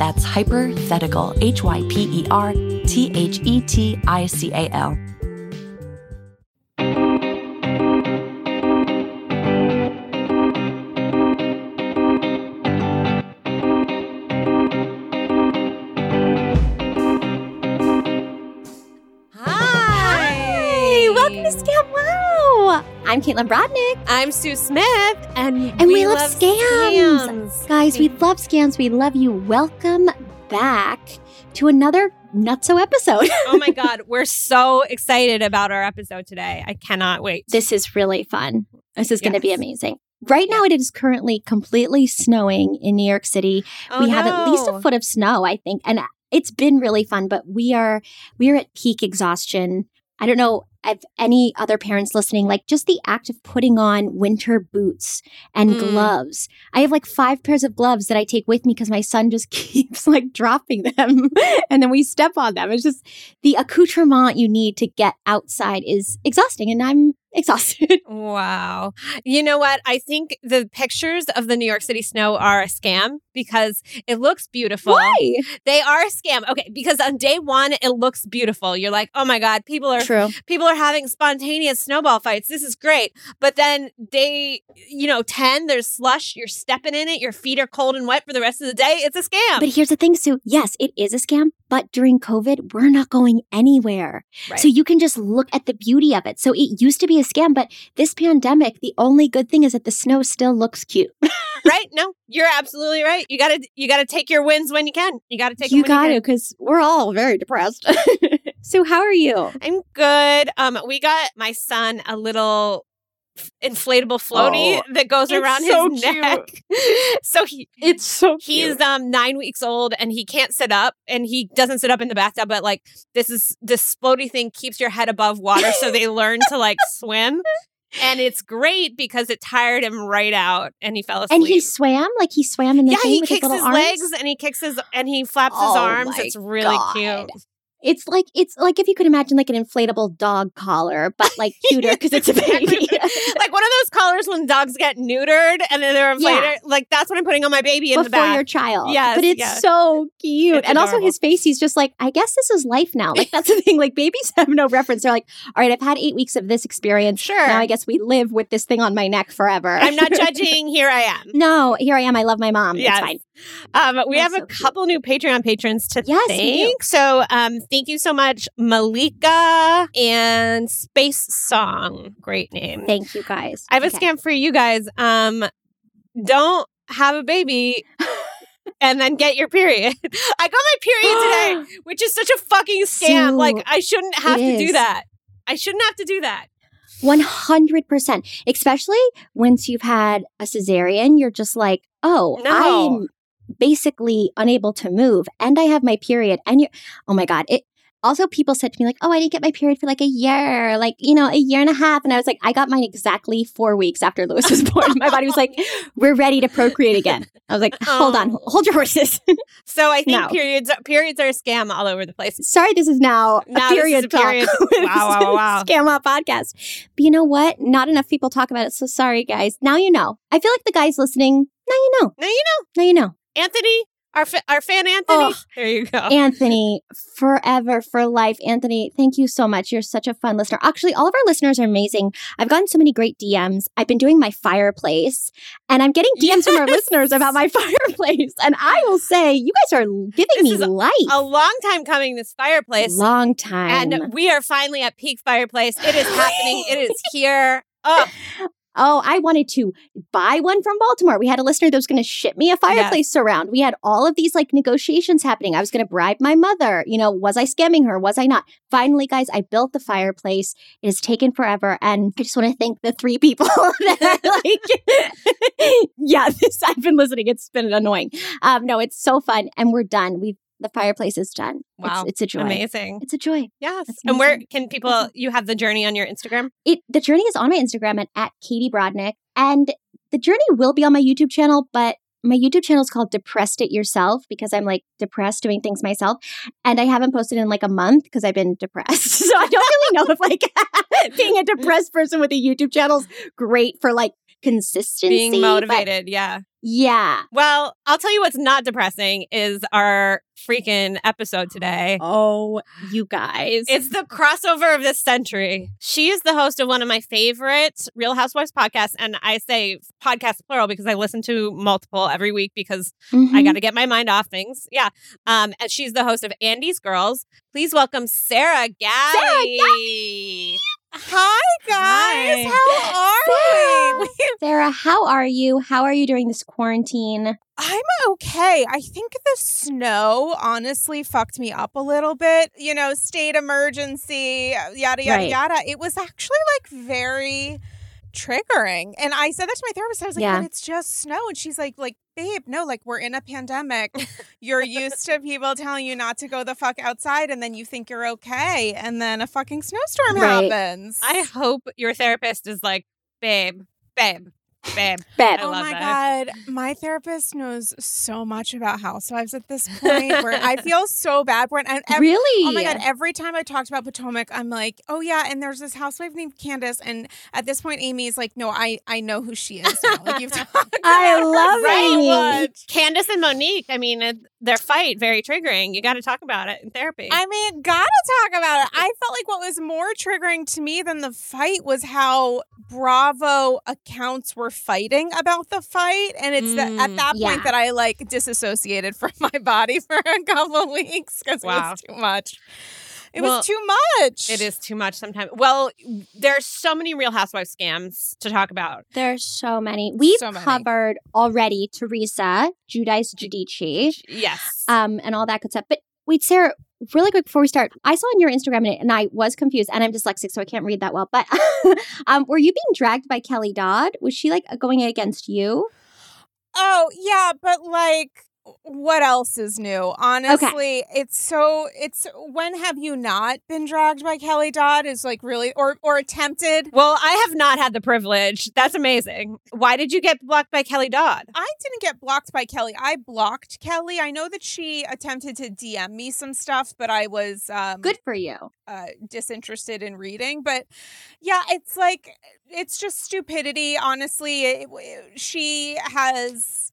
That's Hypothetical, H Y P E R T H E T I C A L. Caitlin Brodnick. I'm Sue Smith, and, And we, love, scams. scams. Guys, we love scams. We love you. Welcome back to another nutso episode. oh my God, we're so excited about our episode today. I cannot wait. this is really fun. This is going to be amazing. Right now, it is currently completely snowing in New York City. Oh, we have at least a foot of snow, I think, and it's been really fun. But we are we are at peak exhaustion. I don't know if any other parents listening, like just the act of putting on winter boots and Mm. gloves. I have like five pairs of gloves that I take with me because my son just keeps like dropping them, and then we step on them. It's just the accoutrement you need to get outside is exhausting, and I'm exhausted. Wow. You know what? I think the pictures of the New York City snow are a scam because it looks beautiful. Why? They are a scam. Okay, because on day one it looks beautiful. You're like, oh my god, people are True. people are having spontaneous snowball fights. This is great. But then day, you know, ten, there's slush. You're stepping in it. Your feet are cold and wet for the rest of the day. It's a scam. But here's the thing, Sue. Yes, it is a scam, but during COVID, we're not going anywhere. Right. So you can just look at the beauty of it. So it used to be a scam, but this pandemic, the only good thing is that the snow still looks cute. right? No, you're absolutely right. You gotta you gotta take your wins when you can. You gotta take. you them when got you to, because we're all very depressed. so how are you? I'm good. Um, we got my son a little inflatable floaty Oh, that goes around so his neck. so he It's so he's um nine weeks old and he can't sit up and he doesn't sit up in the bathtub. But like this is this floaty thing keeps your head above water, so they learn to like swim. And it's great because it tired him right out and he fell asleep. and he swam like he swam in the yeah, he with kicks his his, arms. legs and he kicks his and he flaps Oh his arms. It's really God. cute. It's like it's like if you could imagine like an inflatable dog collar, but like cuter because it's a baby. like one of those collars when dogs get neutered and then they're inflated. Yeah. Like that's what I'm putting on my baby in the before back. your child. Yes, but it's yes. so cute. It's and also his face, he's just like, I guess this is life now. Like that's the thing. Like babies have no reference. They're like, all right, I've had eight weeks of this experience. Sure. Now I guess we live with this thing on my neck forever. I'm not judging. Here I am. no, here I am. I love my mom. Yes. It's fine. Um, we That's have so a cute. couple new Patreon patrons to Yes, thank. So um, thank you so much, Malika and Space Song. Great name. Thank you guys. I have a scam for you guys. Um, don't have a baby and then get your period. I got my period today, which is such a fucking scam. So, like I shouldn't have to do that. I shouldn't have to do that. 100%. Especially once you've had a cesarean, you're just like, oh, No. I'm basically unable to move and I have my period. And you're, oh my God. It, also, people said to me, like, oh, I didn't get my period for like a year, like, you know, a year and a half. And I was like, I got mine exactly four weeks after Lewis was born. my body was like, we're ready to procreate again. I was like, hold on, Oh. hold your horses. So I think No. periods periods are a scam all over the place. Sorry, this is now, Now a period a talk. Wow, wow, wow. Scam Up podcast. But you know what? Not enough people talk about it. So sorry, guys. Now you know. I feel like the guys listening, now you know. Now you know. Now you know. Anthony, our fa- our fan Anthony. Ugh. There you go. Anthony, forever, for life. Anthony, thank you so much. You're such a fun listener. Actually, all of our listeners are amazing. I've gotten so many great DMs. I've been doing my fireplace and I'm getting DMs from our listeners about my fireplace. And I will say, you guys are giving This me life. a long time coming. This fireplace. Long time. And we are finally at peak fireplace. It is happening. It is here. Oh, Oh, I wanted to buy one from Baltimore. We had a listener that was going to ship me a fireplace surround. We had all of these like negotiations happening. I was going to bribe my mother. You know, was I scamming her? Was I not? Finally, guys, I built the fireplace. It has taken forever. And I just want to thank the three people that are like, yeah, this, I've been listening. It's been annoying. Um, no, it's so fun. And we're done. We've, the fireplace is done. Wow. It's, it's a joy. amazing. It's a joy. Yes. And where can people, you have the journey on your Instagram? it the journey is on my Instagram at, at Katie Brodnick, and the journey will be on my YouTube channel, but my YouTube channel is called Depressed It Yourself because I'm like depressed doing things myself. And I haven't posted in like a month because I've been depressed. So I don't really know if like being a depressed person with a YouTube channel is great for like consistency. Being but motivated. Yeah. yeah. Well, I'll tell you what's not depressing is our freaking episode today. Oh, you guys. It's the crossover of this century. She is the host of one of my favorite Real Housewives podcasts. And I say podcast plural because I listen to multiple every week because I Mhm. got to get my mind off things. Yeah. Um, and she's the host of Andy's Girls. Please welcome Sarah Gaddy. Hi guys, Hi. how are we? Sarah, how are you? How are you during this quarantine? I'm okay. I think the snow honestly fucked me up a little bit. You know, state emergency, uh, yada yada Right. yada. It was actually like very triggering. And I said that to my therapist. I was like, Yeah. but it's just snow. And she's like, like, babe, no, like we're in a pandemic. You're used to people telling you not to go the fuck outside and then you think you're okay. And then a fucking snowstorm Right. happens. I hope your therapist is like, babe, babe, babe. Bet. I oh my that. god, my therapist knows so much about housewives at this point. Where I feel so bad for it. And every, really? Oh my god! Every time I talked about Potomac, I'm like, oh yeah, and there's this housewife named Candace, and at this point, Amy is like, no, I I know who she is. Now. Like you've talked. I about her love so Amy. much. Candace and Monique, I mean, it, their fight, very triggering. You got to talk about it in therapy. I mean, gotta talk about it. I felt like what was more triggering to me than the fight was how Bravo accounts were fighting about the fight, and it's that at Mm, that yeah. point that I like disassociated from my body for a couple of weeks because it was too much. It Well, was too much. it is too much sometimes. Well, there's so many Real Housewives scams to talk about. There's so many. We've So many. covered already Teresa, Judice Giudice, Yes. um, and all that good stuff. But wait, Sarah, really quick before we start, I saw on your Instagram and, I was confused, and I'm dyslexic, so I can't read that well. But um, were you being dragged by Kelly Dodd? Was she like going against you? Oh, yeah, but like what else is new? Honestly, it's so it's when have you not been dragged by Kelly Dodd is like really or or attempted. well, I have not had the privilege. That's amazing. Why did you get blocked by Kelly Dodd? I didn't get blocked by Kelly. I blocked Kelly. I know that she attempted to DM me some stuff, but I was um Good for you. uh, disinterested in reading. But yeah, it's like it's just stupidity. Honestly, It- it- she has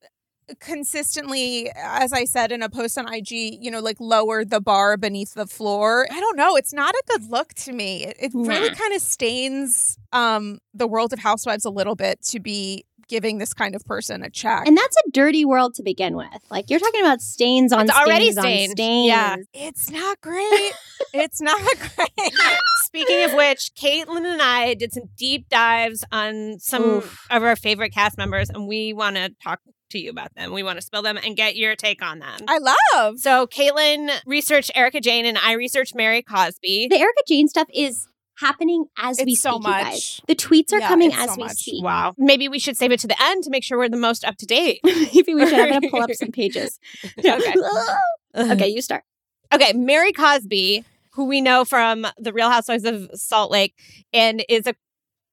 consistently as i said in a post on ig you know like lower the bar beneath the floor i don't know it's not a good look to me it, it really kind of stains um the world of housewives a little bit to be giving this kind of person a check And that's a dirty world to begin with. Like you're talking about stains on It's stains already on stains. Yeah. it's not great it's not great Speaking of which, Caitlin and I did some deep dives on some Oof. of our favorite cast members, and we want to talk to you about them. We want to spill them and get your take on them. I love. so Caitlin researched Erika Jayne and I researched Mary Cosby. The Erika Jayne stuff is happening as we It's so speak, you much. guys. The tweets are Yeah, coming as so we much. speak. Wow. Maybe we should save it to the end to make sure we're the most up to date. Maybe we should. I'm gonna pull up some pages. Okay. okay, you start. Okay, Mary Cosby, who we know from The Real Housewives of Salt Lake, and is a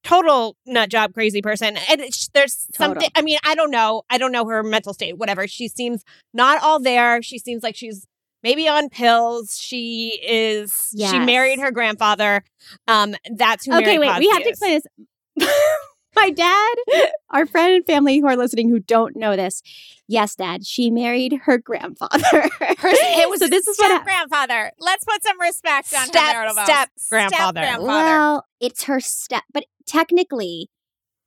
total nut job crazy person. And it's, there's Total. something. I mean, I don't know. I don't know her mental state. Whatever. She seems not all there. She seems like she's maybe on pills. She is. She married her grandfather. Um, that's who. Okay, Mary wait. We have to explain this. My dad, our friend and family who are listening who don't know this. Yes, Dad. She married her grandfather. it was so. This is what step grandfather. Let's put some respect on Step- her step grandfather. grandfather. Well, it's her step, but technically,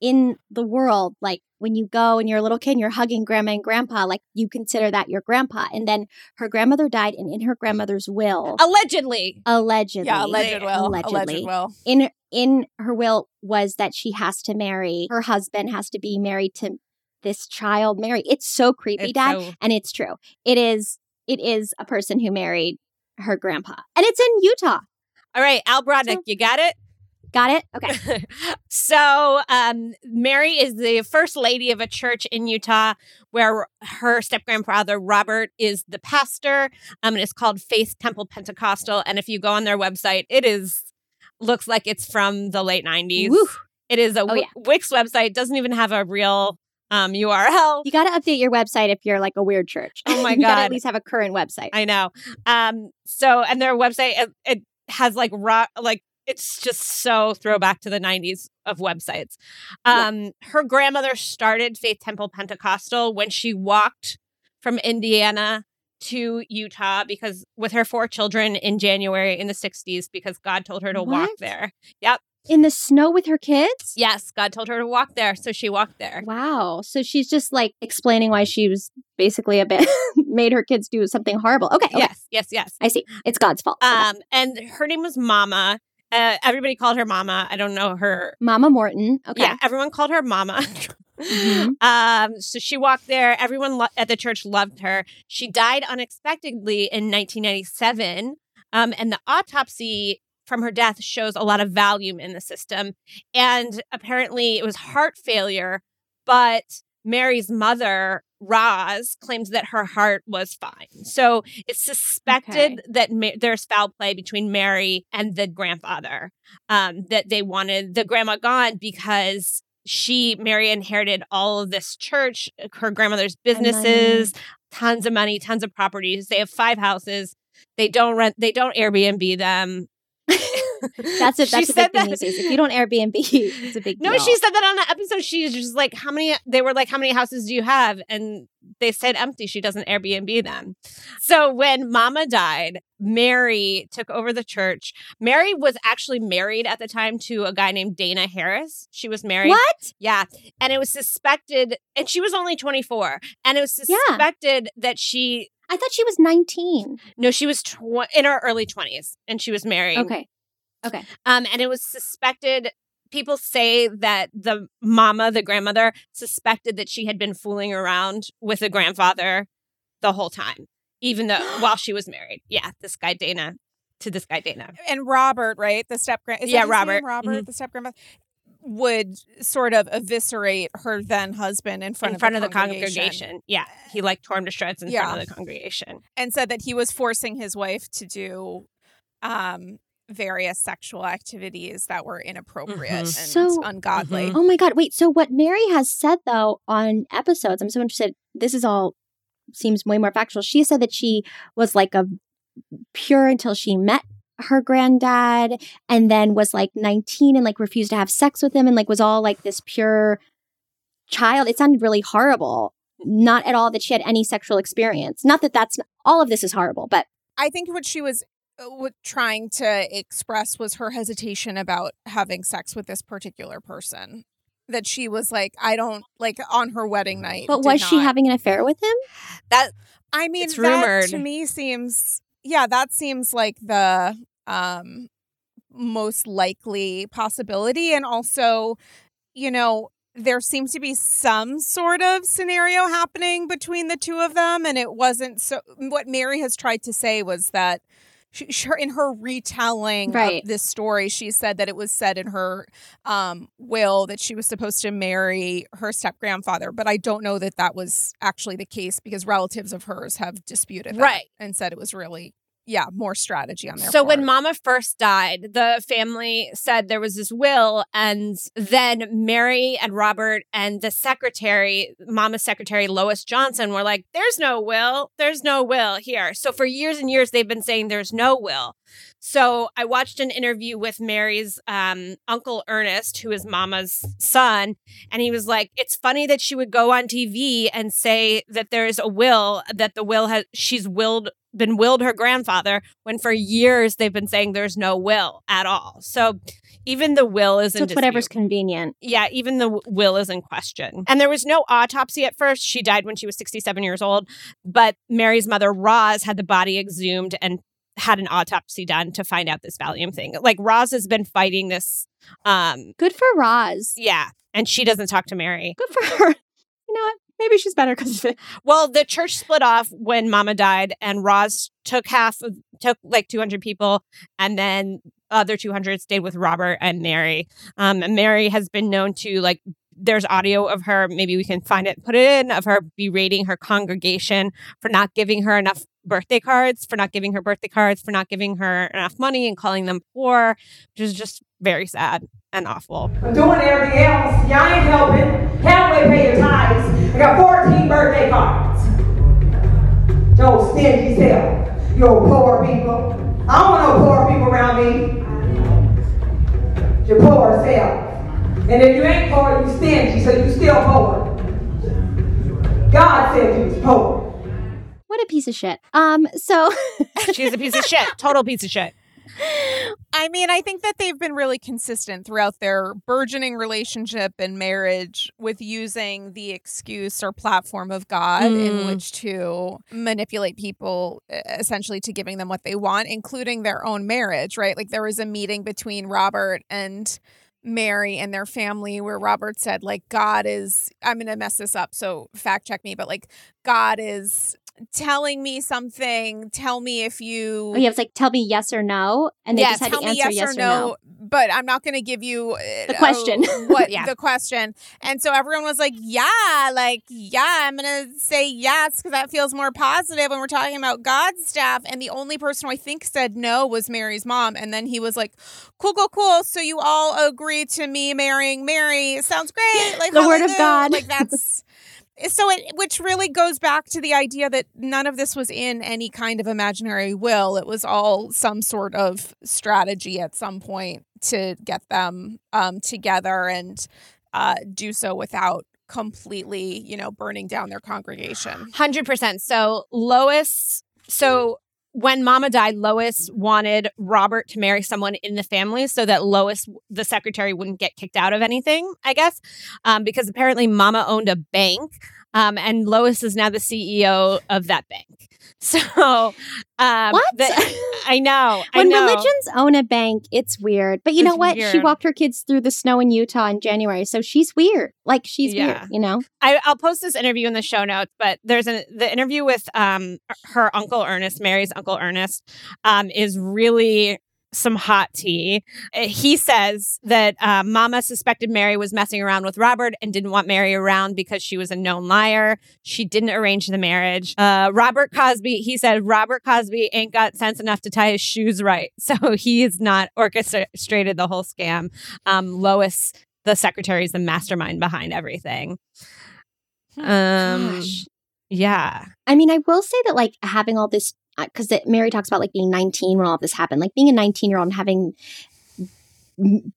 in the world, like when you go and you're a little kid and you're hugging grandma and grandpa, like you consider that your grandpa. And then her grandmother died, and in her grandmother's will, Allegedly. allegedly, yeah, alleged will. allegedly, Alleged will. in in her will was that she has to marry her husband has to be married to this child Mary. It's so creepy, It's Dad, so- and it's true. It is. It is a person who married her grandpa, and it's in Utah. All right, Al Brodnick, So- you got it. Got it? Okay. so um, Mary is the first lady of a church in Utah where her step grandfather Robert is the pastor. Um, and it's called Faith Temple Pentecostal. And if you go on their website, it is looks like it's from the late nineties. Woo. It is a Oh, Wi- Wix website. Doesn't even have a real um, URL. You got to update your website if you're like a weird church. Oh my you God. at least have a current website. I know. Um, so and their website it, it has like rock like it's just so throwback to the 90s of websites. Um, her grandmother started Faith Temple Pentecostal when she walked from Indiana to Utah because with her four children in January in the 60s because God told her to walk there. Yep. In the snow with her kids? Yes, God told her to walk there, so she walked there. Wow. So she's just like explaining why she was basically a bit made her kids do something horrible. Okay. okay. Yes, yes, yes. I see. It's God's fault. Okay. Um, and her name was Mama. Uh, everybody called her Mama. I don't know her Mama Morton. Okay. Yeah, everyone called her Mama. Mhm. um, so she walked there. Everyone lo- at the church loved her. She died unexpectedly in 1997, um, and the autopsy from her death shows a lot of Valium in the system. And apparently, it was heart failure. But Mary's mother, Roz, claims that her heart was fine. So it's suspected Okay. that Ma- there's foul play between Mary and the grandfather. Um, that they wanted the grandma gone because she Mary inherited all of this church, uh, her grandmother's businesses, tons of money, tons of properties. They have five houses. They don't rent. They don't Airbnb them. That's a She that's a big thing that- days. If you don't Airbnb, it's a big No, deal. she said that on the episode. She's just like, how many? They were like, how many houses do you have? And they said empty. She doesn't Airbnb them. So when Mama died, Mary took over the church. Mary was actually married at the time to a guy named Dana Harris. She was married. What? Yeah. And it was suspected, and she was only 24. And it was Yeah. suspected that she, I thought she was 19. no, she was tw- in her early 20s and she was married. Okay. Okay. Um, and it was suspected. People say that the mama, the grandmother, suspected that she had been fooling around with the grandfather the whole time, even though while she was married. Yeah, this guy Dana to this guy Dana. and Robert, right? The step grand. Yeah, Robert. Robert. Robert, Mhm. the step grandmother would sort of eviscerate her then husband in front in of front the of the congregation. Yeah, he like tore him to shreds in Yeah. front of the congregation. and said that he was forcing his wife to do um various sexual activities that were inappropriate Mhm. and So- ungodly. Mhm. Oh my God. Wait. So, what Mary has said, though, on episodes, I'm so interested. This is all seems way more factual. She said that she was like a pure until she met her granddad and then was like 19 and like refused to have sex with him and like was all like this pure child. It sounded really horrible. Not at all that she had any sexual experience. Not that that's all of this is horrible, but I think what she was what trying to express was her hesitation about having sex with this particular person. That she was like, I don't like on her wedding night. but did was she having an affair with him? That I mean, It's that rumored. to me seems yeah, that seems like the um most likely possibility and also, you know, there seems to be some sort of scenario happening between the two of them and it wasn't so what mary has tried to say was that she, she, in her retelling Right. of this story she said that it was said in her um, will that she was supposed to marry her step grandfather but i don't know that that was actually the case because relatives of hers have disputed that Right. and said it was really yeah more strategy on their So when. Mama first died, the family said there was this will, and then Mary and Robert and the secretary, Mama's secretary Lois Johnson, were like, "There's no will. There's no will here." So for years and years, they've been saying there's no will. So I watched an interview with Mary's um, uncle Ernest, who is Mama's son, and he was like, "It's funny that she would go on TV and say that there is a will, that the will has she's willed." Been willed her grandfather when for years they've been saying there's no will at all. So even the will is So in it's whatever's convenient. Yeah, even the w- will is in question. And there was no autopsy at first. She died when she was 67 years old. But Mary's mother, Roz, had the body exhumed and had an autopsy done to find out this Valium thing. Like Roz has been fighting this. Um, Good for Roz. yeah, and she doesn't talk to Mary. Good for her. You know what? Maybe she's better because of it. Well, the church split off when Mama died, and Roz took half of took like 200 people, and then other 200 stayed with Robert and Mary. Um, and Mary has been known to like. There's audio of her. Maybe we can find it, put it in of her berating her congregation for not giving her enough birthday cards, for not giving her birthday cards, for not giving her enough money, and calling them poor, which is just very sad and awful. I'm doing everything else. Y'all ain't helping. Halfway pay your tithes. I got 14 birthday cards. Joe stingy self. You poor people. I don't want no poor people around me. Your poor self. And if you ain't poor, you stingy, so you still poor. God said you was poor. What a piece of shit. Um, so She's a piece of shit, total piece of shit. I mean, I think that they've been really consistent throughout their burgeoning relationship and marriage with using the excuse or platform of God in Mm. which to manipulate people essentially to giving them what they want, including their own marriage, right? Like there was a meeting between Robert and Mary and their family where Robert said, like, God is, I'm going to mess this up, so fact check me, but like, God is telling me something. Tell me if you oh, yeah, it's like tell me yes or no, and they yeah, just had tell to me answer yes, or, no, but I'm not going to give you uh, The question. uh, what Yeah. the question? And so everyone was like, "Yeah, like yeah, I'm going to say yes because that feels more positive when we're talking about God stuff." And the only person who I think said no was Mary's mom. And then he was like, "Cool, cool, cool. So you all agree to me marrying Mary? Sounds great. Like The word of. God. Like that's." So it which really goes back to the idea that none of this was in any kind of imaginary will. It was all some sort of strategy at some point to get them um, together and uh, do so without completely, you know, burning down their congregation. Hundred percent. So Lois. So when Mama died, Lois wanted Robert to marry someone in the family so that Lois, the secretary, wouldn't get kicked out of anything. I guess um, because apparently Mama owned a bank, um, and Lois is now the CEO of that bank. So um, What? the- I know. I when know. religions own a bank, it's weird. But you know It's what? She walked her kids through the snow in Utah in January, so she's weird. Like she's Yeah. weird, you know. I, I'll post this interview in the show notes, but there's an, the interview with um her uncle Ernest, Mary's uncle Ernest, um, is really some hot tea. Uh, He says that uh, Mama suspected Mary was messing around with Robert and didn't want Mary around because she was a known liar. She didn't arrange the marriage. Uh, Robert Cosby, he said Robert Cosby ain't got sense enough to tie his shoes right, so he is not orchestrated the whole scam. Um, Lois, the secretary, is the mastermind behind everything. Um, Gosh. yeah. I mean, I will say that like having all this because Mary talks about like being 19 when all of this happened, like being a 19 year old and having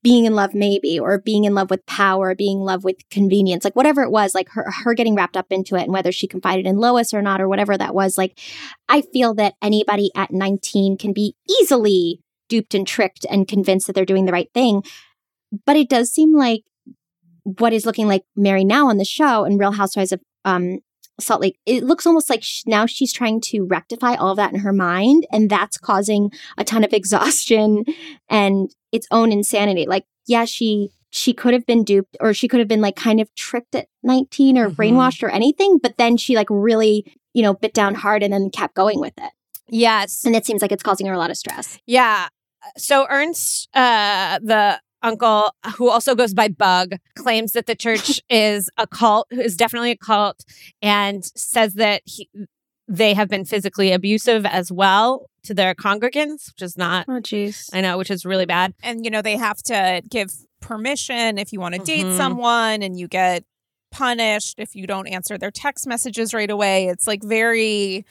being in love maybe or being in love with power being in love with convenience like whatever it was like her her getting wrapped up into it and whether she confided in Lois or not or whatever that was like I feel that anybody at 19 can be easily duped and tricked and convinced that they're doing the right thing. But it does seem like what is looking like Mary now on the show and Real Housewives of um Salt Lake, it looks almost like sh- now she's trying to rectify all of that in her mind, and that's causing a ton of exhaustion and its own insanity. Like, yeah, she she could have been duped or she could have been like kind of tricked at 19 or Mhm. brainwashed or anything. But then she like really, you know, bit down hard and then kept going with it. Yes. And it seems like it's causing her a lot of stress. Yeah. So Ernst, uh, the uncle who also goes by Bug, claims that the church is a cult, is definitely a cult, and says that he, they have been physically abusive as well to their congregants, which is not, Oh, jeez. I know, which is really bad. and you know they have to give permission if you want to date Mhm. someone and you get punished if you don't answer their text messages right away it's like very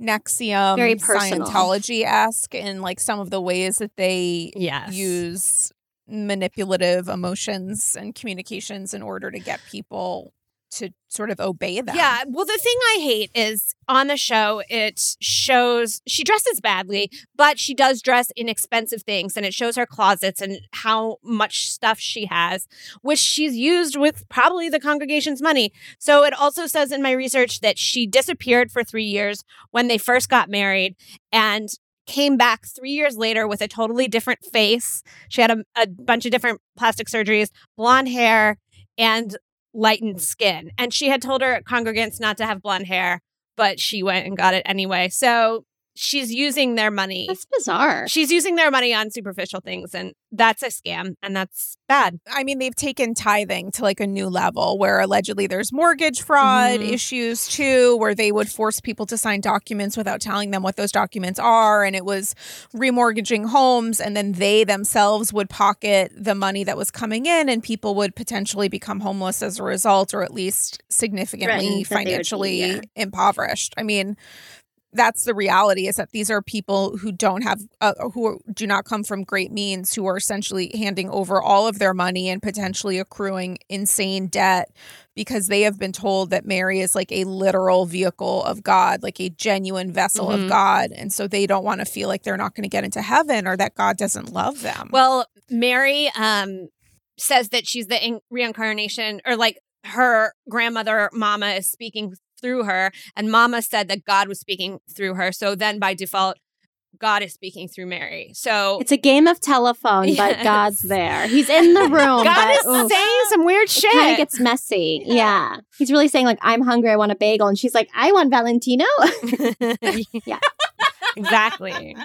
NXIVM Very personal. scientology-esque in like some of the ways that they Yes. use manipulative emotions and communications in order to get people to sort of obey them Yeah. Well, the thing I hate is on the show, it shows she dresses badly, but she does dress in expensive things and it shows her closets and how much stuff she has, which she's used with probably the congregation's money. So it also says in my research that she disappeared for three years when they first got married and came back three years later with a totally different face. She had a, a bunch of different plastic surgeries, blonde hair, and lightened skin. And she had told her congregants not to have blonde hair, but she went and got it anyway. So she's using their money. That's bizarre. She's using their money on superficial things, and that's a scam, and that's bad. I mean, they've taken tithing to like a new level where allegedly there's mortgage fraud Mhm. issues too, where they would force people to sign documents without telling them what those documents are. And it was remortgaging homes, and then they themselves would pocket the money that was coming in, and people would potentially become homeless as a result, or at least significantly Threatened that be, financially yeah. impoverished. I mean, that's the reality is that these are people who don't have uh, who do not come from great means who are essentially handing over all of their money and potentially accruing insane debt because they have been told that Mary is like a literal vehicle of God, like a genuine vessel Mhm. of God, and so they don't want to feel like they're not going to get into heaven or that God doesn't love them. Well, Mary um, says that she's the in- reincarnation, or like her grandmother, Mama, is speaking through her, and Mama said that God was speaking through her. So then, by default, God is speaking through Mary. So It's a game of telephone, but God's there. He's in the room. God but, is oof, saying some weird it shit. kind of gets messy. Yeah. He's really saying, like, I'm hungry. I want a bagel. And she's like, I want Valentino. yeah. exactly.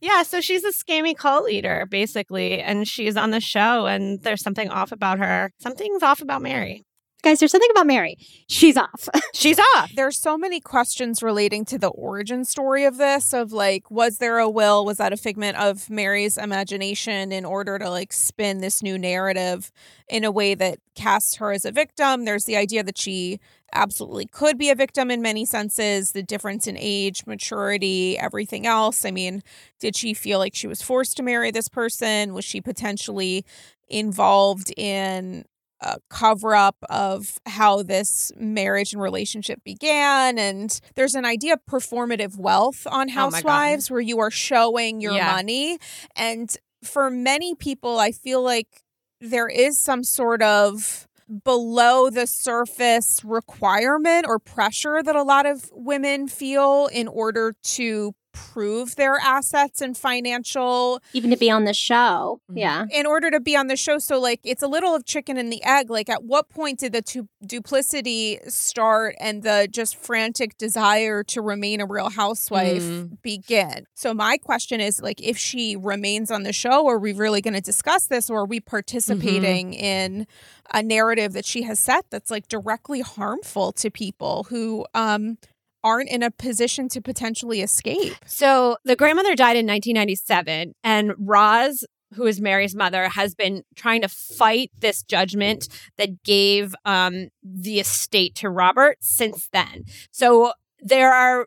Yeah, so she's a scammy cult leader, basically, and she's on the show, and there's something off about her. Something's off about Mary. Guys, there's something about Mary. She's off. She's off. there's so many questions relating to the origin story of this of like was there a will was that a figment of mary's imagination in order to like spin this new narrative in a way that casts her as a victim there's the idea that she absolutely could be a victim in many senses the difference in age maturity everything else i mean did she feel like she was forced to marry this person was she potentially involved in a cover up of how this marriage and relationship began. And there's an idea of performative wealth on Oh. Housewives where you are showing your Yeah. money. And for many people, I feel like there is some sort of below the surface requirement or pressure that a lot of women feel in order to prove their assets and financial Even to be on the show. Mhm. Yeah. in order to be on the show. So, like, it's a little of chicken and the egg. Like, at what point did the tu- duplicity start and the just frantic desire to remain a real housewife Mm. begin? So, my question is, like, if she remains on the show, are we really going to discuss this, or are we participating in a narrative that she has set that's like directly harmful to people who um aren't in a position to potentially escape? So the grandmother died in 1997, and Roz, who is Mary's mother, has been trying to fight this judgment that gave um, the estate to Robert since then. So there are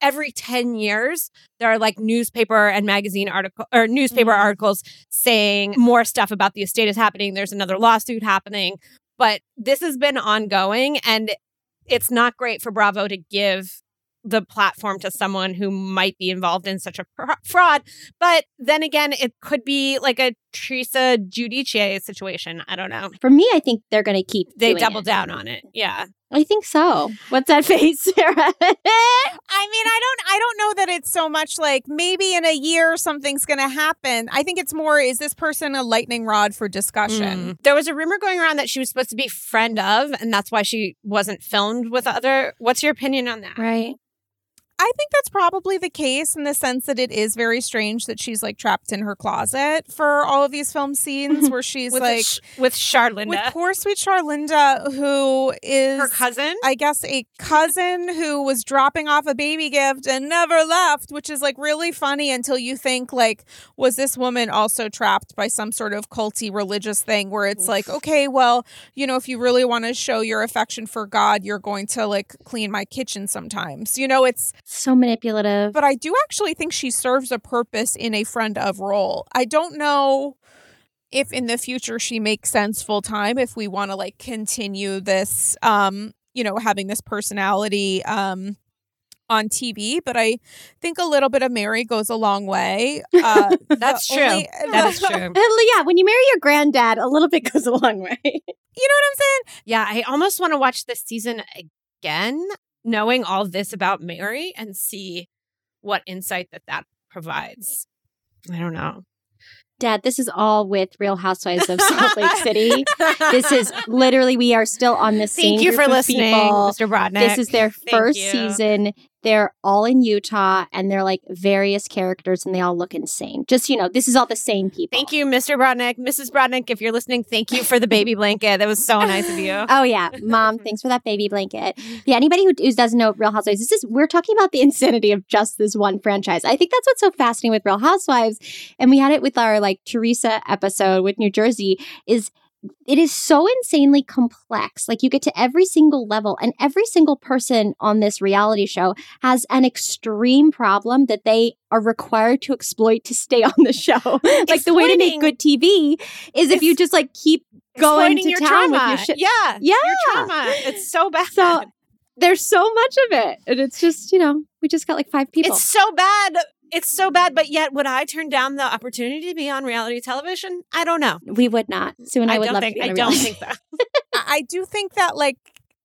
every 10 years there are like newspaper and magazine article or newspaper Mhm. articles saying more stuff about the estate is happening there's another lawsuit happening but this has been ongoing and it's not great for bravo to give the platform to someone who might be involved in such a fr- fraud. But then again, it could be like a Teresa Giudice situation. I don't know. For me, I think they're going to keep They double it. down on it. Yeah. I think so. What's that face, Sarah? I mean, I don't I don't know that it's it's so much like maybe in a year something's going to happen. I think it's more is this person a lightning rod for discussion? Mm. There was a rumor going around that she was supposed to be friend of, and that's why she wasn't filmed with other. What's your opinion on that? Right. I think that's probably the case in the sense that it is very strange that she's like trapped in her closet for all of these film scenes mm-hmm. where she's With like Sh- with Charlinda, with poor sweet Charlinda, who is her cousin. I guess a cousin who was dropping off a baby gift and never left, which is like really funny until you think like, was this woman also trapped by some sort of culty religious thing where it's like, okay, well, you know, if you really want to show your affection for God, you're going to like clean my kitchen sometimes. You know, it's So manipulative. but I do actually think she serves a purpose in a friend of role. I don't know if in the future she makes sense full time if we want to like continue this um you know having this personality um on TV, but I think a little bit of Mary goes a long way. Uh, That's true. only- that is true. yeah, when you marry your granddad, a little bit goes a long way. You know what I'm saying? Yeah, I almost want to watch this season again, knowing all this about Mary and see what insight that that provides. I don't know. Dad, this is all with Real Housewives of Salt Lake City. This is literally we are still on the same Thank you for listening, people. Mr. Brodnick. This is their Thank first you. season. They're all in Utah and they're like various characters and they all look insane. Just, you know, this is all the same people. Thank you, Mr. Brodnick. Mrs. Brodnick, if you're listening, thank you for the baby blanket. That was so nice of you. Oh yeah, mom, thanks for that baby blanket. Yeah, anybody who, who doesn't know Real Housewives, this is we're talking about the insanity of just this one franchise. I think that's what's so fascinating with Real Housewives, and we had it with our like Teresa episode with New Jersey. Is it is so insanely complex. Like you get to every single level, and every single person on this reality show has an extreme problem that they are required to exploit to stay on the show. like the way to make good TV is if you just like keep going to your town with your shit. Yeah. Yeah. Your trauma. It's so bad. So there's so much of it. And it's just, you know, we just got like five people. It's so bad. It's so bad, but yet would I turn down the opportunity to be on reality television? I don't know. we would not. Sue and I, would love think to be on I don't think that. I I do think that like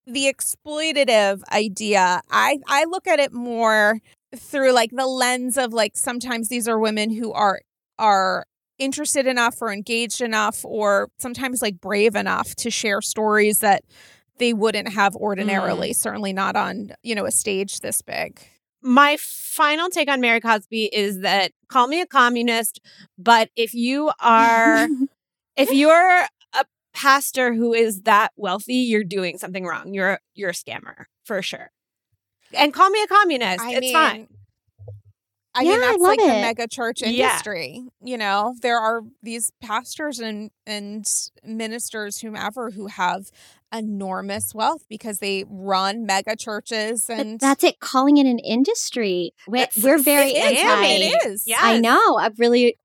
the exploitative idea, I I look at it more through like the lens of like sometimes these are women who are are interested enough or engaged enough or sometimes like brave enough to share stories that they wouldn't have ordinarily, mm. certainly not on, you know, a stage this big. My final take on Mary Cosby is that call me a communist, but if you are if you're a pastor who is that wealthy, you're doing something wrong. You're you're a scammer for sure. And call me a communist. I it's mean, fine. I Yeah, mean, I that's love like the it. mega church Yeah. industry. You know, there are these pastors and and ministers, whomever, who have enormous wealth because they run mega churches But and that's it, calling it an industry. We're, we're very it is. anti. It is. Yeah. I know. I've really,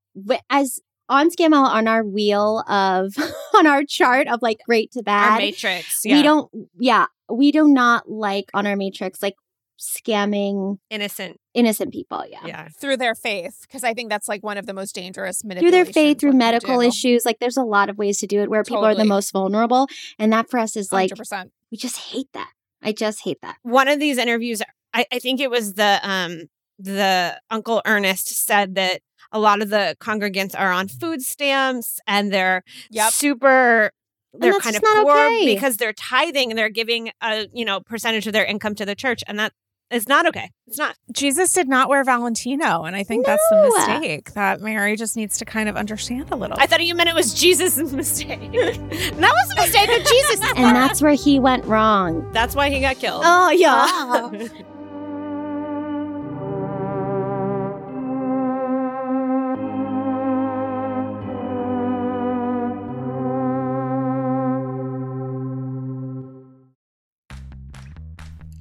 as on Scaml on our wheel of, on our chart of like great to Our bad, matrix. Yeah. we don't, yeah, we do not like on our matrix, like scamming innocent. innocent people. Yeah. Yeah. through their faith because I think that's like one of the most dangerous through their faith, through medical issues. Like there's a lot of ways to do it where people are the most vulnerable. And that for us is like, 100%. we just hate that. I just hate that. one of these interviews I, I think it was the um the uncle ernest said that a lot of the congregants are on food stamps and they're Yep. super they're kind of poor okay. because they're tithing and they're giving a you know percentage of their income to the church and that is not okay. It's not. Jesus did not wear Valentino, and I think that's the mistake that Mary just needs to kind of understand a little. i thought you meant it was jesus' mistake. That was a mistake of jesus And that's where he went wrong. that's why he got killed. Oh, Ah.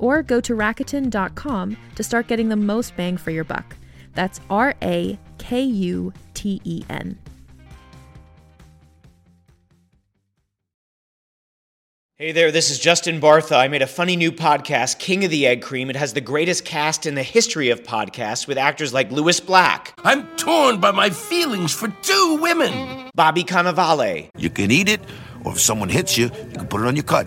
Or go to Rakuten.com to start getting the most bang for your buck. That's R A K U T E N. Hey there, this is Justin Bartha. I made a funny new podcast, King of the Egg Cream. It has the greatest cast in the history of podcasts with actors like Lewis Black, I'm torn by my feelings for two women. Bobby Cannavale, You can eat it, or if someone hits you, you can put it on your cut.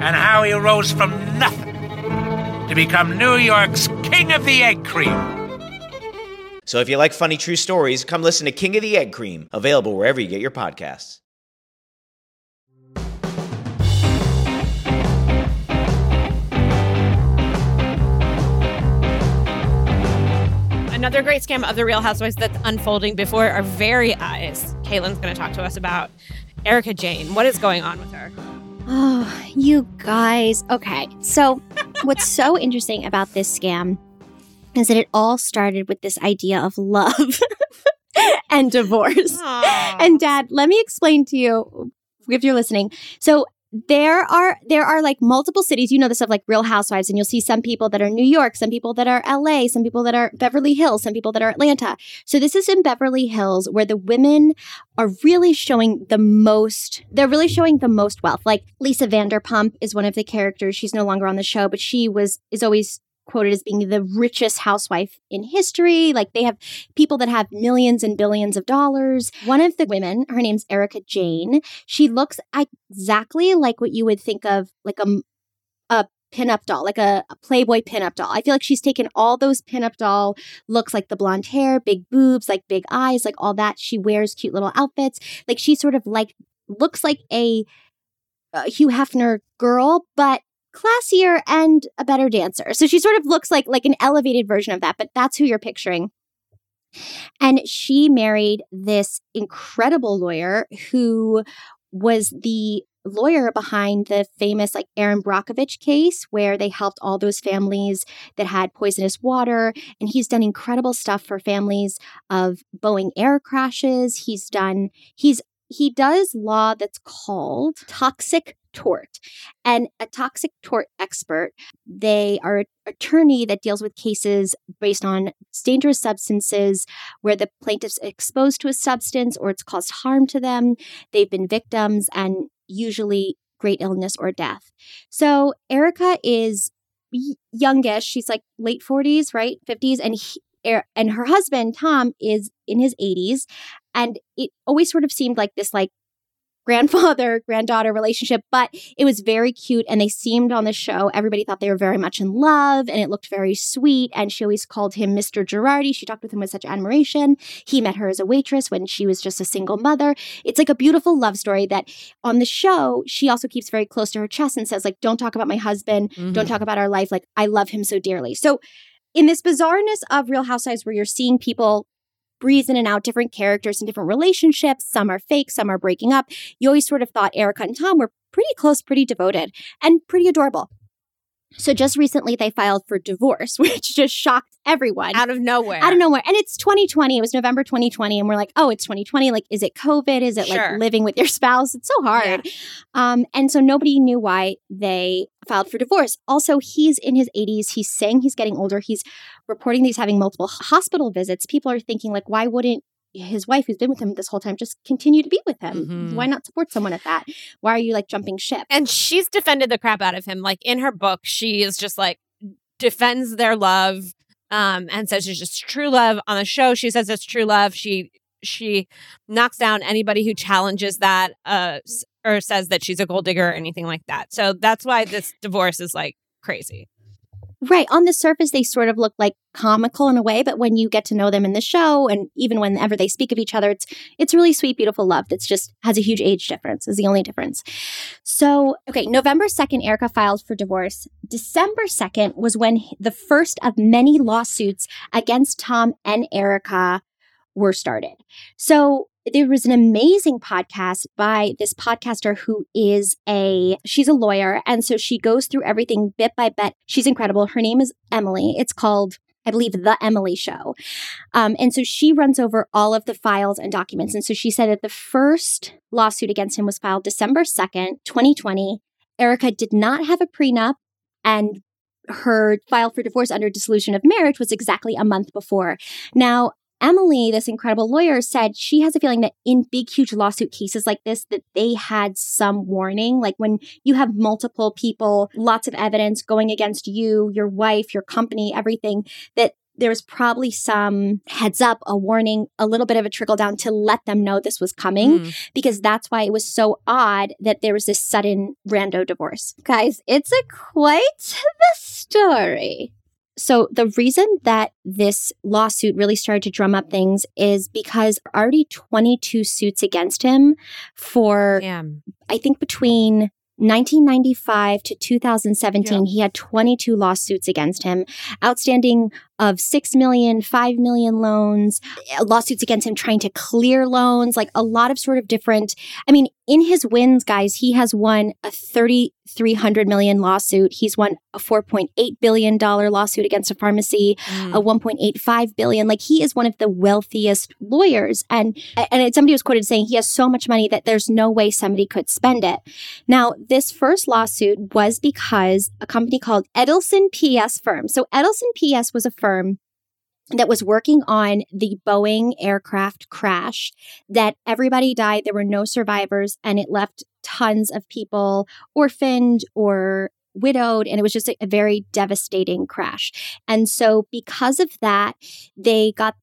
and how he rose from nothing to become New York's King of the Egg Cream. So if you like funny true stories, come listen to King of the Egg Cream, available wherever you get your podcasts. Another great scam of the Real Housewives that's unfolding before our very eyes. Caitlin's going to talk to us about Erika Jayne. What is going on with her? Oh, you guys. Okay. So, what's so interesting about this scam is that it all started with this idea of love and divorce. And dad, let me explain to you if you're listening. So, there are there are like multiple cities. You know this of like real housewives and you'll see some people that are new york some people that are la some people that are beverly hills some people that are atlanta. So this is in beverly hills where the women are really showing the most they're really showing the most wealth. Like lisa vanderpump is one of the characters. She's no longer on the show but she was is always quoted as being the richest housewife in history like they have people that have millions and billions of dollars one of the women her name's erika jayne she looks exactly like what you would think of like a a pinup doll, like a, a Playboy pinup doll. I feel like she's taken all those pinup doll looks, like the blonde hair, big boobs, like big eyes, like all that. She wears cute little outfits. Like she sort of like looks like a, a Hugh Hefner girl, but classier and a better dancer. So she sort of looks like like an elevated version of that, but that's who you're picturing. And she married this incredible lawyer who was the lawyer behind the famous like Erin Brockovich case where they helped all those families that had poisonous water and he's done incredible stuff for families of Boeing air crashes he's done he's he does law that's called toxic tort and a toxic tort expert they are an attorney that deals with cases based on dangerous substances where the plaintiff's exposed to a substance or it's caused harm to them they've been victims and usually great illness or death. So erika is youngish she's like late 40s right 50s and he, er- and her husband tom is in his 80s and it always sort of seemed like this like grandfather granddaughter relationship but it was very cute and they seemed on the show everybody thought they were very much in love and it looked very sweet and she always called him mr girardi. She talked with him with such admiration. He met her as a waitress when she was just a single mother. It's like a beautiful love story that on the show she also keeps very close to her chest and says like don't talk about my husband. Don't mm-hmm. talk about our life. Like i love him so dearly. So in this bizarreness of real housewives where you're seeing people breeze in and out different characters and different relationships. Some are fake, some are breaking up. You always sort of thought Erika and Tom were pretty close, pretty devoted, and pretty adorable. So just recently they filed for divorce, which just shocked everyone. Out of nowhere. Out of nowhere. And it's 2020. It was November 2020. And we're like, oh, it's 2020. Like, is it COVID? Is it Sure. like living with your spouse? It's so hard. Um, and so nobody knew why they filed for divorce. Also, he's in his 80s. He's saying he's getting older. He's reporting that he's having multiple hospital visits. People are thinking, like, why wouldn't his wife, who's been with him this whole time, just continue to be with him? Mhm. Why not support someone at that? Why are you like jumping ship? And she's defended the crap out of him. Like in her book, she is just like defends their love um, and says it's just true love. On the show, she says it's true love. She she knocks down anybody who challenges that. Uh, or says that she's a gold digger or anything like that. So that's why this divorce is like crazy. Right. On the surface, they sort of look like comical in a way, but when you get to know them in the show and even whenever they speak of each other, it's it's really sweet, beautiful love that's just has a huge age difference, is the only difference. So, okay, November 2nd, Erika filed for divorce. December 2nd was when the first of many lawsuits against Tom and Erika were started. So there was an amazing podcast by this podcaster who is a she's a lawyer and so she goes through everything bit by bit she's incredible her name is emily it's called I believe the Emily Show. Um, and so she runs over all of the files and documents. And so she said that the first lawsuit against him was filed December 2nd, 2020. Erika did not have a prenup and her file for divorce under dissolution of marriage was exactly a month before. Now, Emily, this incredible lawyer, said she has a feeling that in big, huge lawsuit cases like this, that they had some warning. Like when you have multiple people, lots of evidence going against you, your wife, your company, everything, that there was probably some heads up, a warning, a little bit of a trickle down to let them know this was coming mm. because that's why it was so odd that there was this sudden rando divorce. Guys, it's a quite the story. So, the reason that this lawsuit really started to drum up things is because already 22 suits against him for, Damn. I think, between 1995 to 2017, yeah. he had 22 lawsuits against him, outstanding of 6 million, 5 million loans, lawsuits against him trying to clear loans, like a lot of sort of different. I mean, in his wins, guys, he has won a 3,300 million lawsuit. He's won a 4.8 billion dollar lawsuit against a pharmacy, mm. a 1.85 billion. Like he is one of the wealthiest lawyers. And and somebody was quoted saying he has so much money that there's no way somebody could spend it. Now, this first lawsuit was because a company called Edelson PS firm. So Edelson PS was a firm firm that was working on the Boeing aircraft crash that everybody died. There were no survivors and it left tons of people orphaned or widowed and it was just a, a very devastating crash. And so because of that, they got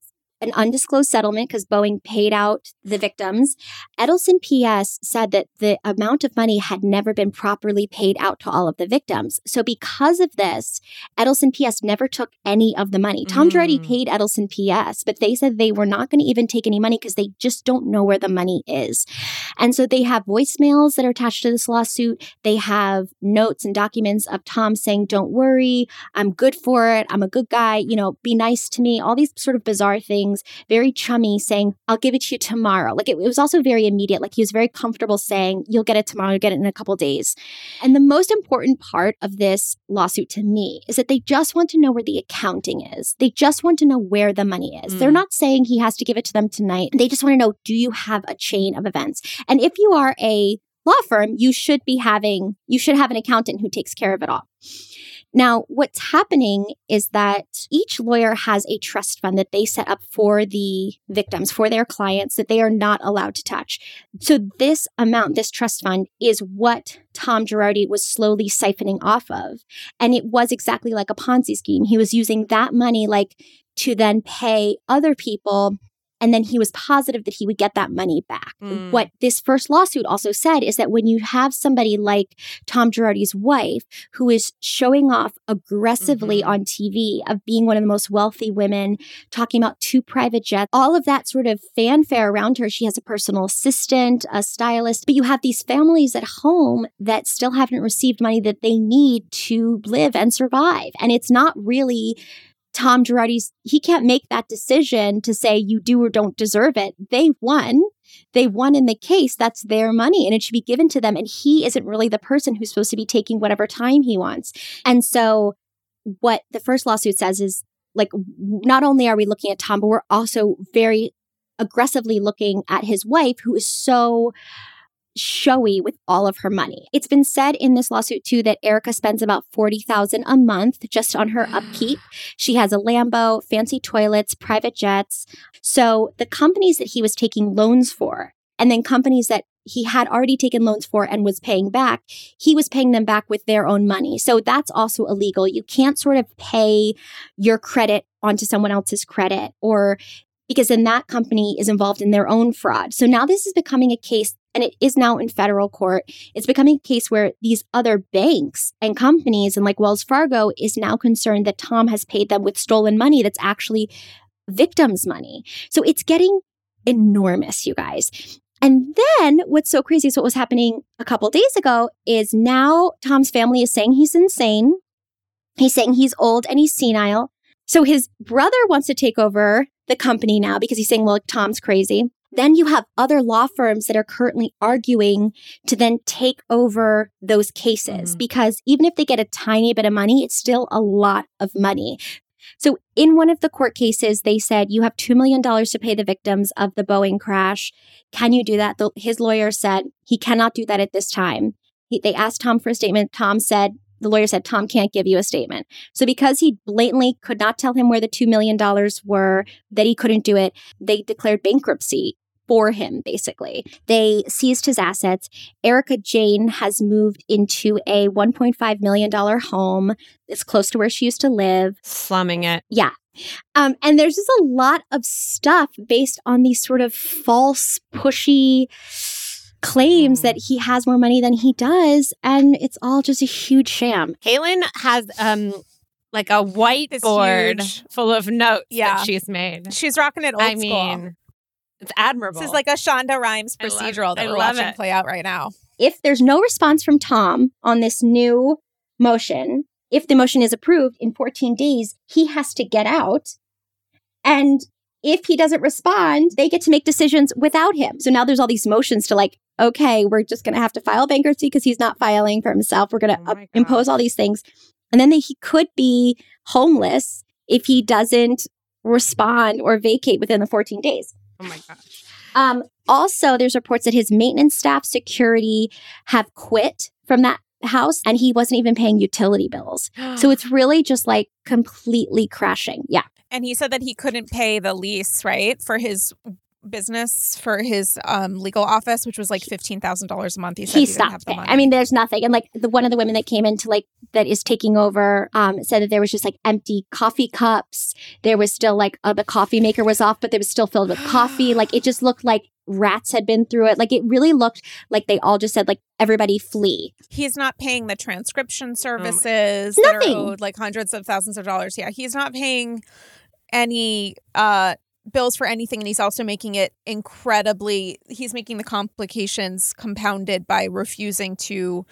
an undisclosed settlement because Boeing paid out the victims. Edelson PS said that the amount of money had never been properly paid out to all of the victims. So, because of this, Edelson PS never took any of the money. Tom mm. Girardi paid Edelson PS, but they said they were not going to even take any money because they just don't know where the money is. And so, they have voicemails that are attached to this lawsuit. They have notes and documents of Tom saying, Don't worry, I'm good for it. I'm a good guy. You know, be nice to me. All these sort of bizarre things things, very chummy, saying, I'll give it to you tomorrow. Like it, it was also very immediate. Like he was very comfortable saying, You'll get it tomorrow, you'll get it in a couple days. And the most important part of this lawsuit to me is that they just want to know where the accounting is. They just want to know where the money is. Mm. They're not saying he has to give it to them tonight. They just want to know, do you have a chain of events? And if you are a law firm, you should be having, you should have an accountant who takes care of it all. Now, what's happening is that each lawyer has a trust fund that they set up for the victims, for their clients that they are not allowed to touch. So this amount, this trust fund is what Tom Girardi was slowly siphoning off of. And it was exactly like a Ponzi scheme. He was using that money like to then pay other people and then he was positive that he would get that money back. Mm. What this first lawsuit also said is that when you have somebody like Tom Girardi's wife, who is showing off aggressively mm-hmm. on TV of being one of the most wealthy women, talking about two private jets, all of that sort of fanfare around her. She has a personal assistant, a stylist, but you have these families at home that still haven't received money that they need to live and survive. And it's not really Tom Girardi's, he can't make that decision to say you do or don't deserve it. They won. They won in the case. That's their money and it should be given to them. And he isn't really the person who's supposed to be taking whatever time he wants. And so, what the first lawsuit says is like, not only are we looking at Tom, but we're also very aggressively looking at his wife, who is so showy with all of her money. It's been said in this lawsuit too that Erika spends about 40,000 a month just on her upkeep. She has a Lambo, fancy toilets, private jets. So the companies that he was taking loans for and then companies that he had already taken loans for and was paying back, he was paying them back with their own money. So that's also illegal. You can't sort of pay your credit onto someone else's credit or because then that company is involved in their own fraud. So now this is becoming a case and it is now in federal court. It's becoming a case where these other banks and companies and like Wells Fargo is now concerned that Tom has paid them with stolen money that's actually victims' money. So it's getting enormous, you guys. And then what's so crazy is what was happening a couple days ago is now Tom's family is saying he's insane. He's saying he's old and he's senile. So his brother wants to take over the company now because he's saying, well, Tom's crazy. Then you have other law firms that are currently arguing to then take over those cases Mm-hmm. because even if they get a tiny bit of money, it's still a lot of money. So, in one of the court cases, they said you have $2 million to pay the victims of the Boeing crash. Can you do that? The, his lawyer said he cannot do that at this time. He, they asked Tom for a statement. Tom said, the lawyer said, Tom can't give you a statement. So, because he blatantly could not tell him where the $2 million were, that he couldn't do it, they declared bankruptcy for him, basically. They seized his assets. Erika Jayne has moved into a $1.5 million home. It's close to where she used to live. Slumming it. Yeah. Um, and there's just a lot of stuff based on these sort of false, pushy claims that he has more money than he does. And it's all just a huge sham. Kaylin has um like a whiteboard huge- full of notes Yeah. that she's made. She's rocking it old I school. mean, it's admirable. This is like a Shonda Rhimes I love- procedural that I we're love watching it. play out right now. If there's no response from Tom on this new motion, if the motion is approved in 14 days, he has to get out. And if he doesn't respond, they get to make decisions without him. So now there's all these motions to like, okay, we're just going to have to file bankruptcy because he's not filing for himself. We're going to Oh impose all these things. And then he could be homeless if he doesn't respond or vacate within the 14 days. oh my gosh. Um, also, there's reports that his maintenance staff, security have quit from that house and he wasn't even paying utility bills. So it's really just like completely crashing. Yeah. And he said that he couldn't pay the lease, right, for his business, for his um, legal office, which was like fifteen thousand dollars a month. He said he he, didn't have stopped the paying. money. I mean, there's nothing. And like the one of the women that came into like that is taking over um said that there was just like empty coffee cups. There was still like uh, the coffee maker was off, but it was still filled with coffee. Like it just looked like rats had been through it. Like it really looked like they all just said like everybody flee. he's not paying the transcription Oh services that are Nothing. owed like hundreds of thousands of dollars. Yeah, he's not paying any uh bills for anything and he's also making it incredibly he's making the complications compounded by refusing to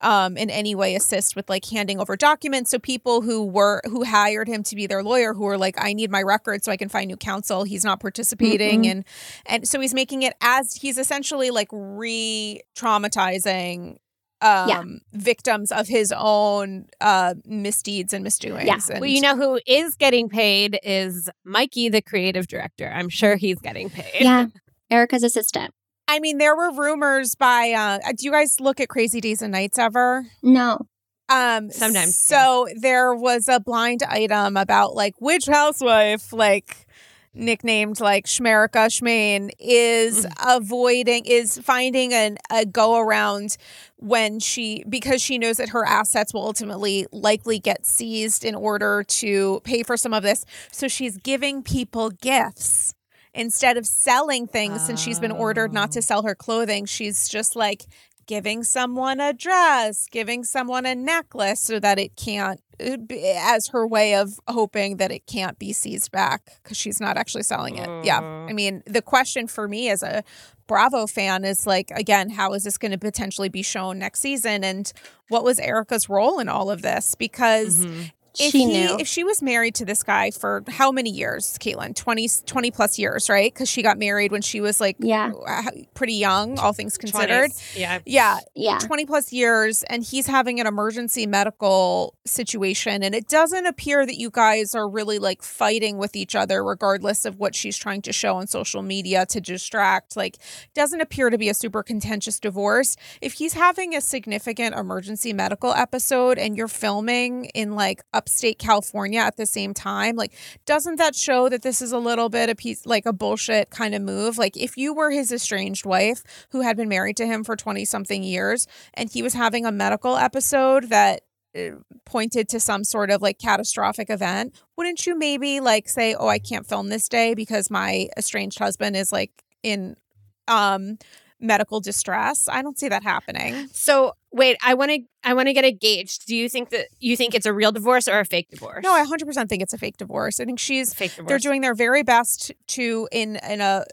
um in any way assist with like handing over documents so people who were who hired him to be their lawyer who were like I need my record so I can find new counsel he's not participating Mm-mm. and and so he's making it as he's essentially like re-traumatizing um Yeah. victims of his own uh misdeeds and misdoings Yeah. and Well, you know who is getting paid is Mikey, the creative director. I'm sure he's getting paid. Yeah. Erika's assistant. I mean there were rumors by uh do you guys look at Crazy Days and Nights ever? No. Um Sometimes, So there was a blind item about like which housewife like nicknamed like Schmerica Schmaine is mm-hmm. avoiding is finding an a go around when she because she knows that her assets will ultimately likely get seized in order to pay for some of this. So she's giving people gifts instead of selling things since she's been ordered not to ah. sell her clothing. She's just like giving someone a dress, giving someone a necklace so that it can't uh, be- as her way of hoping that it can't be seized back because she's not actually selling it. Yeah. I mean, the question for me as a Bravo fan is like, again, how is this going to potentially be shown next season? And what was Erika's role in all of this? Because if She he, knew. if she was married to this guy for how many years, Caitlin? 20, 20 plus years, right? Because she got married when she was like Yeah. uh, pretty young, all things considered. 20s. Yeah. Yeah. Yeah. 20 plus years and he's having an emergency medical situation and it doesn't appear that you guys are really like fighting with each other regardless of what she's trying to show on social media to distract like doesn't appear to be a super contentious divorce if he's having a significant emergency medical episode and you're filming in like upstate California at the same time like doesn't that show that this is a little bit a piece like a bullshit kind of move? Like if you were his estranged wife who had been married to him for 20 something years and he was having a medical episode that uh, pointed to some sort of like catastrophic event wouldn't you maybe like say oh i can't film this day because my estranged husband is like in um medical distress. I don't see that happening. So wait, I want to I want to get engaged. Do you think that you think it's a real divorce or a fake divorce? No, I 100% think it's a fake divorce. I think she's fake divorce. they're doing their very best to in in a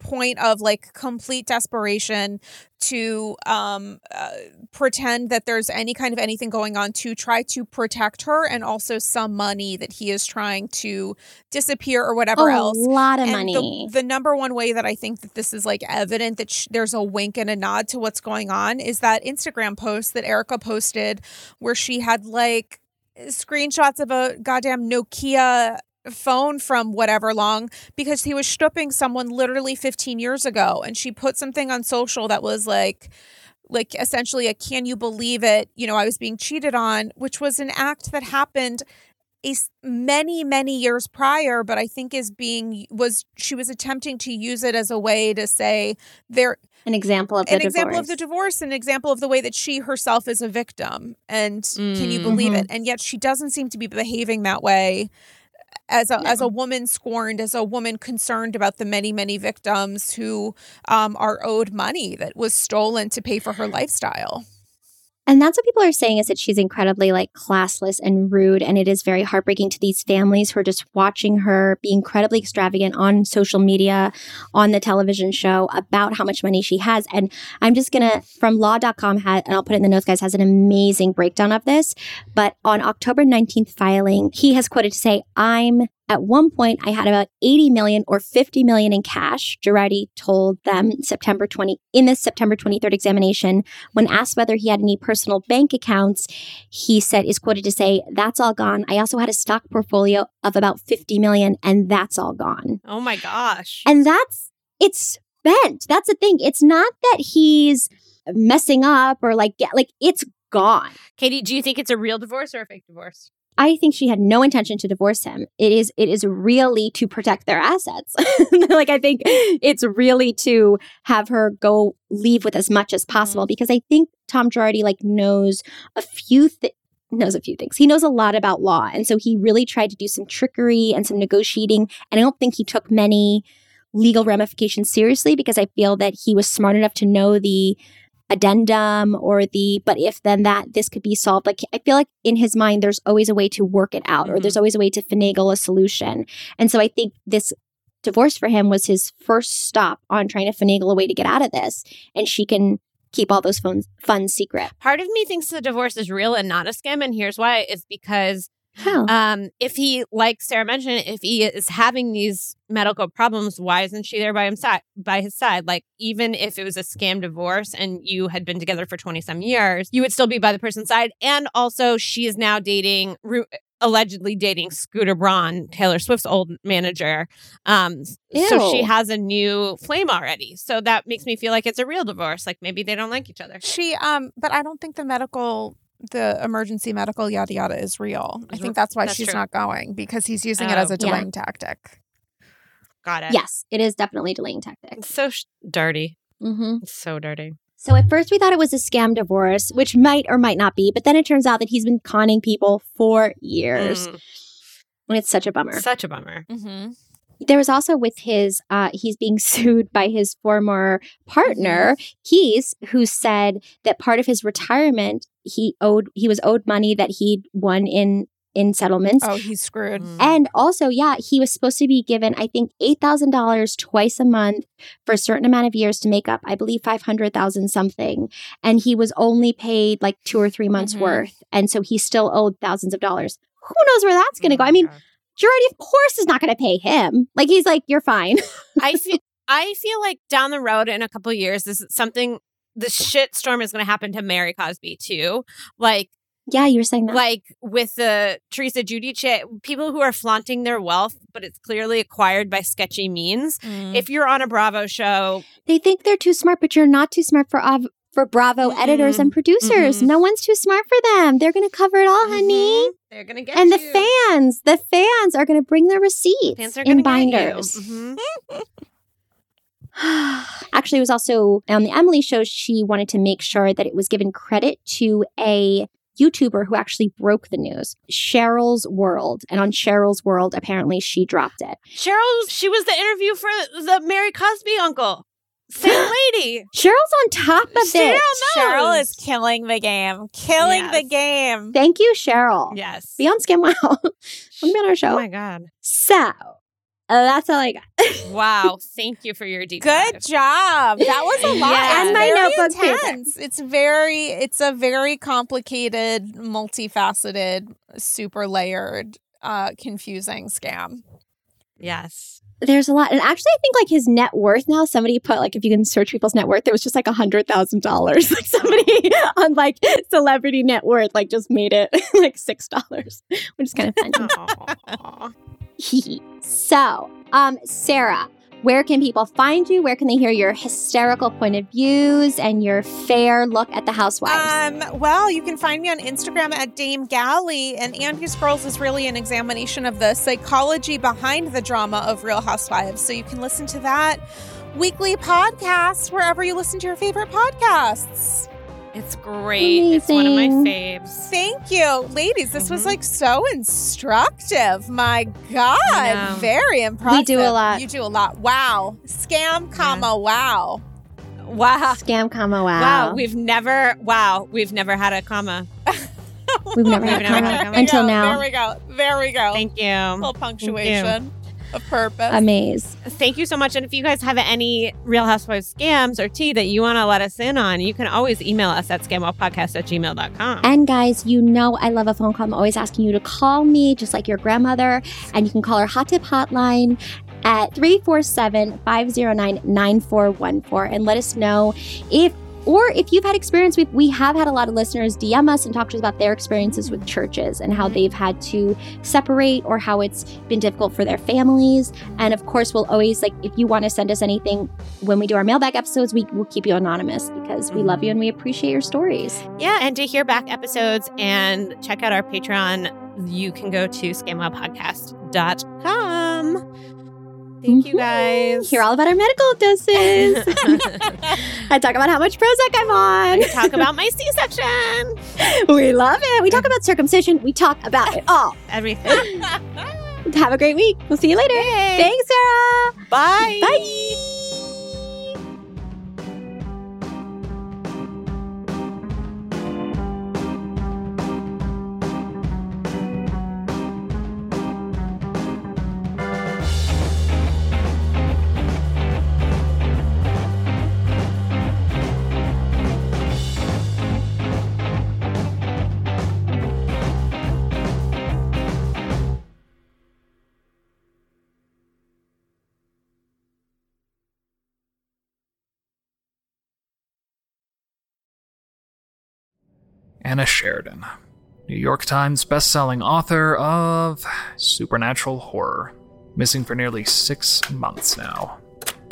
point of like complete desperation to um uh, pretend that there's any kind of anything going on to try to protect her and also some money that he is trying to disappear or whatever Oh, else a lot of And money. the, the number one way that i think that this is like evident that sh- there's a wink and a nod to what's going on is that instagram post that erika posted where she had like screenshots of a goddamn nokia phone from whatever long because he was stooping someone literally 15 years ago and she put something on social that was like like essentially a can you believe it you know i was being cheated on which was an act that happened is many many years prior but i think is being was she was attempting to use it as a way to say there An example of the an divorce. example of the divorce an example of the way that she herself is a victim and can you Mm. believe it and yet she doesn't seem to be behaving that way as a as a woman scorned as a woman concerned about the many many victims who um, are owed money that was stolen to pay for her lifestyle And that's what people are saying is that she's incredibly like classless and rude. And it is very heartbreaking to these families who are just watching her be incredibly extravagant on social media, on the television show about how much money she has. And I'm just going to, from law.com, had, and I'll put it in the notes, guys, has an amazing breakdown of this. But on October 19th filing, he has quoted to say, I'm at one point, I had about 80 million or 50 million in cash. Girardi told them September 20 in this September 23rd examination. When asked whether he had any personal bank accounts, he said is quoted to say, "That's all gone. I also had a stock portfolio of about 50 million, and that's all gone." Oh my gosh. And that's it's spent. That's the thing. It's not that he's messing up or like get like it's gone. Katie, do you think it's a real divorce or a fake divorce? I think she had no intention to divorce him. It is it is really to protect their assets. like I think it's really to have her go leave with as much as possible mm-hmm. because I think Tom Girardi like knows a few th- knows a few things. He knows a lot about law and so he really tried to do some trickery and some negotiating and I don't think he took many legal ramifications seriously because I feel that he was smart enough to know the addendum or the but if then that this could be solved. Like i feel like in his mind there's always a way to work it out or there's mm-hmm. always a way to finagle a solution. And so i think this divorce for him was his first stop on trying to finagle a way to get out of this. And she can keep all those funds funds secret. Part of me thinks the divorce is real and not a scam, and here's why: it's because How? um, if he, like Sarah mentioned, if he is having these medical problems, why isn't she there by him side by his side? Like even if it was a scam divorce and you had been together for twenty some years, you would still be by the person's side. And also, she is now dating. Ru- Allegedly dating Scooter Braun, Taylor Swift's old manager. Um, so she has a new flame already. So that makes me feel like it's a real divorce. Like maybe they don't like each other. she um but i don't think the medical the emergency medical yada yada is real i think that's why that's she's true. not going because he's using it Oh. as a Yeah. delaying tactic Got it. yes it is definitely delaying tactic. It's so sh- dirty. mm-hmm. It's so dirty. So at first we thought it was a scam divorce, which might or might not be, but then it turns out that he's been conning people for years. Mm. And it's such a bummer. Such a bummer. mm-hmm. there was also with his uh he's being sued by his former partner, Mm-hmm. Keese, who said that part of his retirement he owed he was owed money that he'd won in in settlements. oh he's screwed Mm. And also, yeah, he was supposed to be given, I think, eight thousand dollars twice a month for a certain amount of years to make up, I believe, five hundred thousand something. And he was only paid like two or three months Mhm. worth, and so he still owed thousands of dollars. Who knows where that's going to Oh go? I mean, Girardi, of course, is not going to pay him. Like he's like, you're fine. I feel I feel like down the road in a couple years, this is something the shit storm is going to happen to Mary Cosby too. Like yeah, you were saying that. like with the Teresa Giudice, people who are flaunting their wealth, but it's clearly acquired by sketchy means. Mm. If you're on a Bravo show, they think they're too smart, but you're not too smart for av- for Bravo editors and producers. Mhm. No one's too smart for them. They're going to cover it all, honey. Mhm. they're gonna get And the fans, the fans are going to bring their receipts Fans are in gonna get you. binders. Actually, it was also on the Emily show. She wanted to make sure that it was given credit to a YouTuber who actually broke the news, Cheryl's World. And on Cheryl's World, apparently she dropped it. Cheryl, she was the interview for the Mary Cosby uncle. Same lady. Cheryl's on top of Cheryl it. Cheryl is killing the game. Killing the game. Thank you, Cheryl. Yes. Be on Skim Wow. Want to be on our show? Oh my god. So uh, that's all I got. Wow. Thank you for your deep Good dive. job. That was a lot. Yes. It's And my very notebook paper. intense. It's very it's a very complicated, multifaceted, super layered, uh confusing scam. Yes. There's a lot, and actually, I think like his net worth now. Somebody put like if you can search people's net worth, it was just like a hundred thousand dollars. Like somebody on like celebrity net worth like just made it like six dollars, which is kind of funny. So, um, Sarah, where can people find you? Where can they hear your hysterical point of views and your fair look at the housewives? Um, well, you can find me on Instagram at Dame Galley, and Andy's Girls is really an examination of the psychology behind the drama of Real Housewives. So you can listen to that weekly podcast wherever you listen to your favorite podcasts. It's great. It's one of my faves. Thank you, ladies. This Mm-hmm. was like so instructive. My God, very impressive. We do a lot. You do a lot. Wow. Scam, comma, wow. Wow. Scam, comma, wow. Wow. We've never wow, we've never had a comma. We've never We've had had a comma. until There now. There we go. There we go. Thank you. little punctuation of purpose. Amaze. Thank you so much. And if you guys have any Real Housewives scams or tea that you want to let us in on, you can always email us at scamwellpodcast at gmail.com. And guys, you know I love a phone call. I'm always asking you to call me, just like your grandmother. And you can call our hot tip hotline at 347 509 9414 and let us know if or if you've had experience with we have had a lot of listeners dm us and talk to us about their experiences with churches and how mm-hmm. they've had to separate or how it's been difficult for their families. And of course we'll always like if you want to send us anything when we do our mailbag episodes we will keep you anonymous because we love mm-hmm. you and we appreciate your stories. Yeah, and to hear back episodes and check out our Patreon, you can go to scamwellpodcast.com. Thank you guys. hear all about our medical doses. I talk about how much Prozac I'm on. I talk about my C section. we love it. We talk about circumcision. We talk about it all. Everything. Have a great week. We'll see you later. Thanks, Sarah. Bye. Bye. Anna Sheridan, New York Times bestselling author of supernatural horror, missing for nearly six months now.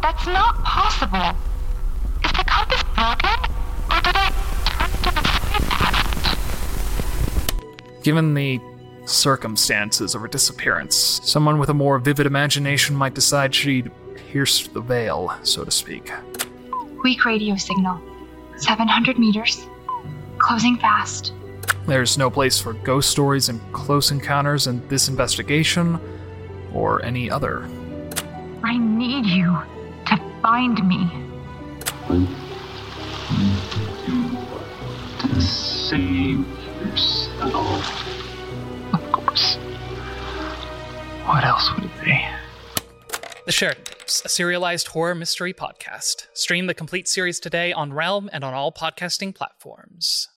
That's not possible. Is the compass broken? Or did I turn to the side Given the circumstances of her disappearance, someone with a more vivid imagination might decide she'd pierced the veil, so to speak. Weak radio signal. 700 meters. Closing fast. There's no place for ghost stories and close encounters in this investigation, or any other. I need you to find me. To save yourself. Of course. What else would it be? The Sheridan a serialized horror mystery podcast. Stream the complete series today on Realm and on all podcasting platforms.